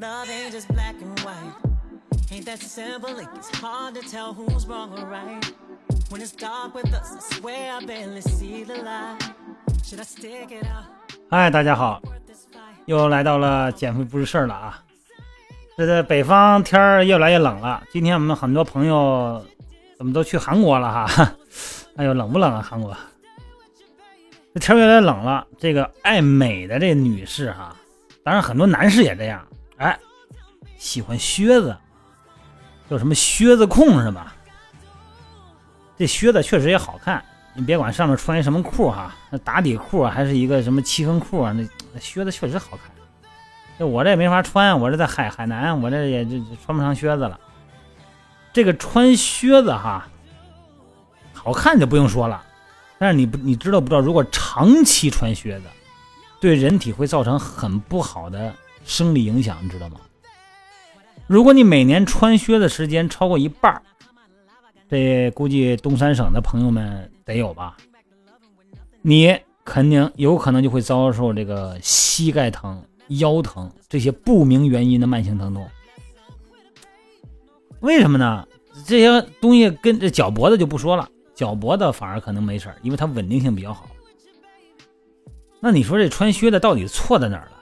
Love ain't just black and white. Ain't that simple? It gets hard to tell who's wrong or right. When it's dark with us, I swear I barely see the light. Should I stick it out? 嗨，大家好，又来到了减肥不是事儿了啊！这在北方天儿越来越冷了，今天我们很多朋友怎么都去韩国了哈？哎呦，冷不冷啊？韩国这天越来越冷了，这个爱美的这女士哈，当然很多男士也这样，哎，喜欢靴子，叫什么靴子控是吧？这靴子确实也好看，你别管上面穿一什么裤哈，那打底裤，还是一个什么七分裤啊，那那靴子确实好看。这我这也没法穿，我这在海海南，我这也就就穿不上靴子了。这个穿靴子哈，好看就不用说了，但是你不你知道不知道？如果长期穿靴子，对人体会造成很不好的生理影响，你知道吗？如果你每年穿靴的时间超过一半儿，这估计东三省的朋友们得有吧？你肯定有可能就会遭受这个膝盖疼、腰疼这些不明原因的慢性疼痛。为什么呢？这些东西跟这脚脖子就不说了，脚脖子反而可能没事儿，因为它稳定性比较好。那你说这穿靴子到底错在哪儿了？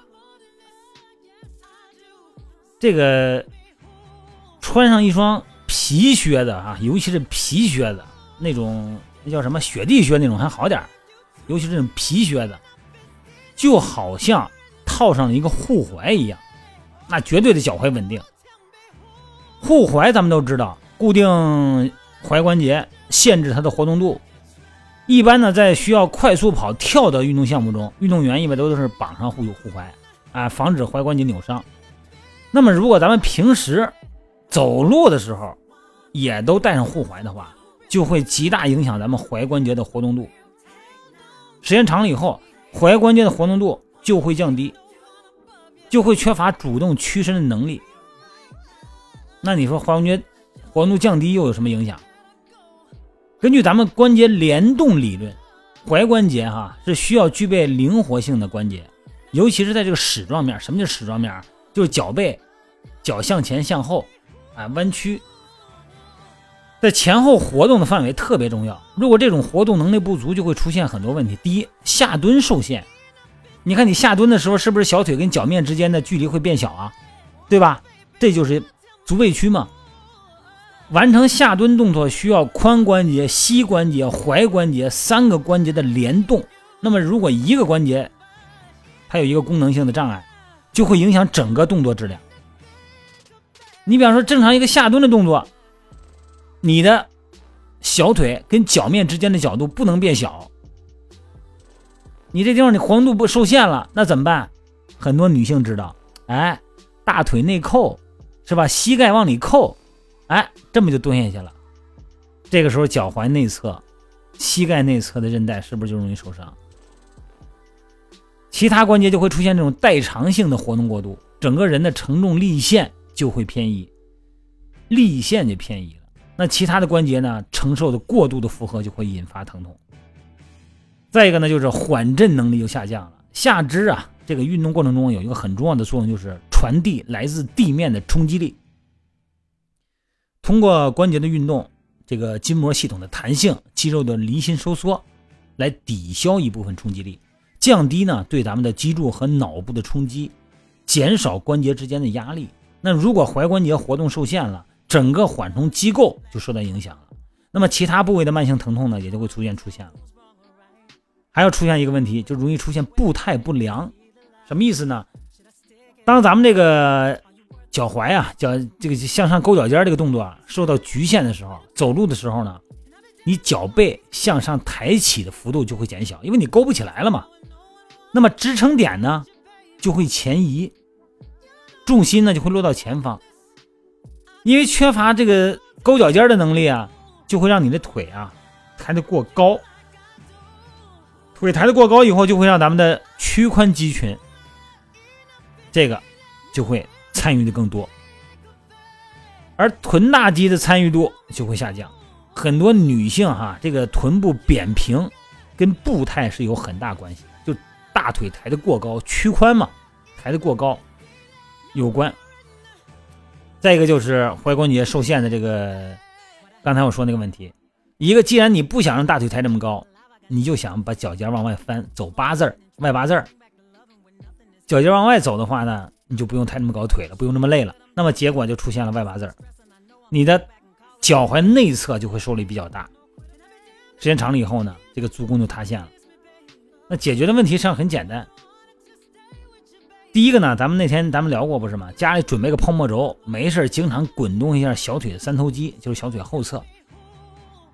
这个穿上一双皮靴子啊，尤其是皮靴子那种，那叫什么雪地靴那种还好点尤其是这种皮靴子，就好像套上了一个护踝一样，那绝对的脚踝稳定。护踝咱们都知道，固定踝关节，限制它的活动度。一般呢，在需要快速跑、跳的运动项目中，运动员一般都是绑上护护踝，啊，防止踝关节扭伤。那么，如果咱们平时走路的时候也都带上护踝的话，就会极大影响咱们踝关节的活动度。时间长了以后，踝关节的活动度就会降低，就会缺乏主动屈伸的能力。那你说踝关节活动度降低又有什么影响？根据咱们关节联动理论，踝关节哈是需要具备灵活性的关节，尤其是在这个矢状面。什么叫矢状面？就是脚背，脚向前向后，啊弯曲，在前后活动的范围特别重要。如果这种活动能力不足，就会出现很多问题。第一，下蹲受限。你看你下蹲的时候，是不是小腿跟脚面之间的距离会变小啊？对吧？这就是足背屈嘛。完成下蹲动作需要髋关节、膝关节、踝关节三个关节的联动。那么，如果一个关节它有一个功能性的障碍，就会影响整个动作质量。你比方说，正常一个下蹲的动作，你的小腿跟脚面之间的角度不能变小。你这地方你活动度不受限了，那怎么办？很多女性知道，哎，大腿内扣，是吧？膝盖往里扣，哎，这么就蹲下去了。这个时候，脚踝内侧、膝盖内侧的韧带是不是就容易受伤？其他关节就会出现这种代偿性的活动过度，整个人的承重力线就会偏移，力线就偏移了。那其他的关节呢，承受的过度的负荷就会引发疼痛。再一个呢，就是缓震能力就下降了。下肢啊，这个运动过程中有一个很重要的作用，就是传递来自地面的冲击力。通过关节的运动，这个筋膜系统的弹性、肌肉的离心收缩，来抵消一部分冲击力，降低呢对咱们的脊柱和脑部的冲击，减少关节之间的压力。那如果踝关节活动受限了，整个缓冲机构就受到影响了，那么其他部位的慢性疼痛呢，也就会逐渐出现了。还要出现一个问题，就容易出现步态不良，什么意思呢？当咱们这个脚踝啊，脚这个向上勾脚尖这个动作啊，受到局限的时候，走路的时候呢，你脚背向上抬起的幅度就会减小，因为你勾不起来了嘛。那么支撑点呢，就会前移，重心呢就会落到前方。因为缺乏这个勾脚尖的能力啊，就会让你的腿啊抬得过高。腿抬得过高以后，就会让咱们的屈髋肌群，这个就会参与的更多，而臀大肌的参与度就会下降。很多女性哈，这个臀部扁平，跟步态是有很大关系，大腿抬得过高，屈髋嘛，抬得过高有关。再一个就是踝关节受限的这个，刚才我说那个问题，一个既然你不想让大腿抬这么高，你就想把脚尖往外翻，走八字儿外八字儿，脚尖往外走的话呢，你就不用抬那么高腿了，不用那么累了，那么结果就出现了外八字儿，你的脚踝内侧就会受力比较大，时间长了以后呢，这个足弓就塌陷了。那解决的问题实际上很简单。第一个呢，咱们那天咱们聊过不是吗？家里准备个泡沫轴，没事经常滚动一下小腿的三头肌，就是小腿后侧，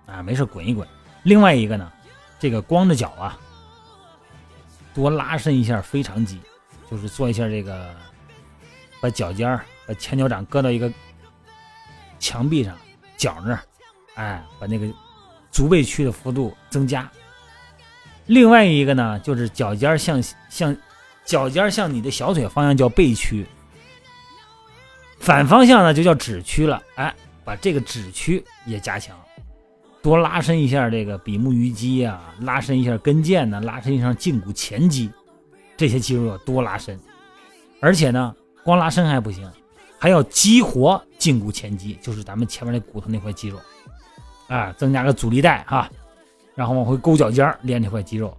啊，没事滚一滚。另外一个呢，这个光着脚啊，多拉伸一下腓肠肌，就是做一下这个，把脚尖儿、把前脚掌搁到一个墙壁上，脚那儿，哎，把那个足背屈的幅度增加。另外一个呢，就是脚尖向向。脚尖向你的小腿方向叫背屈，反方向呢就叫趾屈了。哎，把这个趾屈也加强，多拉伸一下这个比目鱼肌呀，拉伸一下跟腱呢，拉伸一下胫骨前肌，这些肌肉要多拉伸。而且呢，光拉伸还不行，还要激活胫骨前肌，就是咱们前面那骨头那块肌肉，啊，增加个阻力带哈，然后往回勾脚尖练这块肌肉。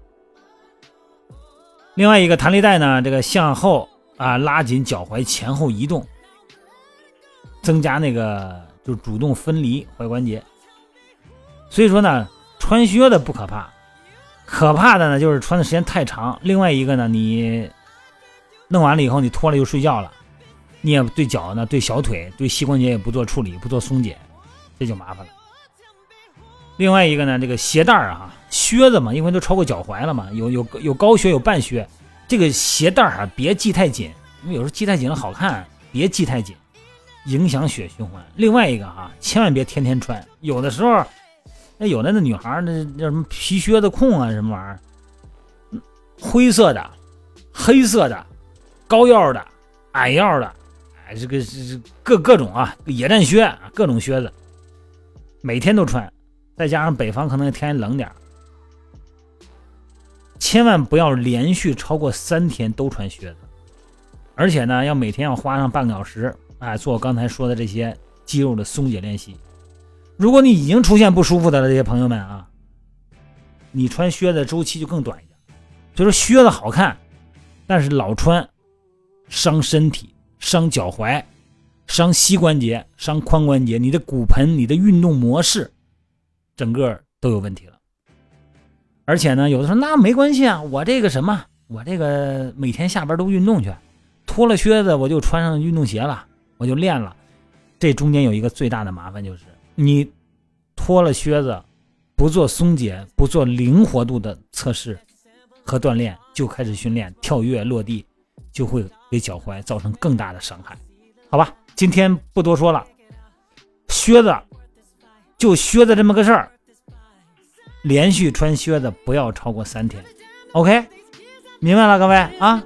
另外一个弹力带呢，这个向后啊拉紧脚踝前后移动，增加那个就主动分离踝关节。所以说呢，穿靴子不可怕，可怕的呢就是穿的时间太长。另外一个呢，你弄完了以后你脱了就睡觉了，你也对脚呢、对小腿、对膝关节也不做处理、不做松解，这就麻烦了。另外一个呢，这个鞋带儿啊，靴子嘛，因为都超过脚踝了嘛，有有有高靴有半靴，这个鞋带儿啊别系太紧，因为有时候系太紧了好看，别系太紧，影响血循环。另外一个哈，千万别天天穿，有的时候，那有的那女孩那叫什么皮靴子控啊什么玩意儿，灰色的、黑色的、高腰的、矮腰的，哎，这个是各各种啊，野战靴，各种靴子，每天都穿。再加上北方可能天冷点千万不要连续超过三天都穿靴子，而且呢，要每天要花上半个小时，哎，做刚才说的这些肌肉的松解练习。如果你已经出现不舒服的了，这些朋友们啊，你穿靴子周期就更短一点。所以说靴子好看，但是老穿伤身体、伤脚踝、伤膝关节、伤髋关节，你的骨盆、你的运动模式。整个都有问题了，而且呢，有的说那没关系啊，我这个什么，我这个每天下班都运动去，脱了靴子我就穿上运动鞋了，我就练了。这中间有一个最大的麻烦就是，你脱了靴子，不做松解，不做灵活度的测试和锻炼，就开始训练跳跃落地，就会给脚踝造成更大的伤害。好吧，今天不多说了，靴子。就靴子这么个事儿，连续穿靴子不要超过三天，OK，明白了各位啊。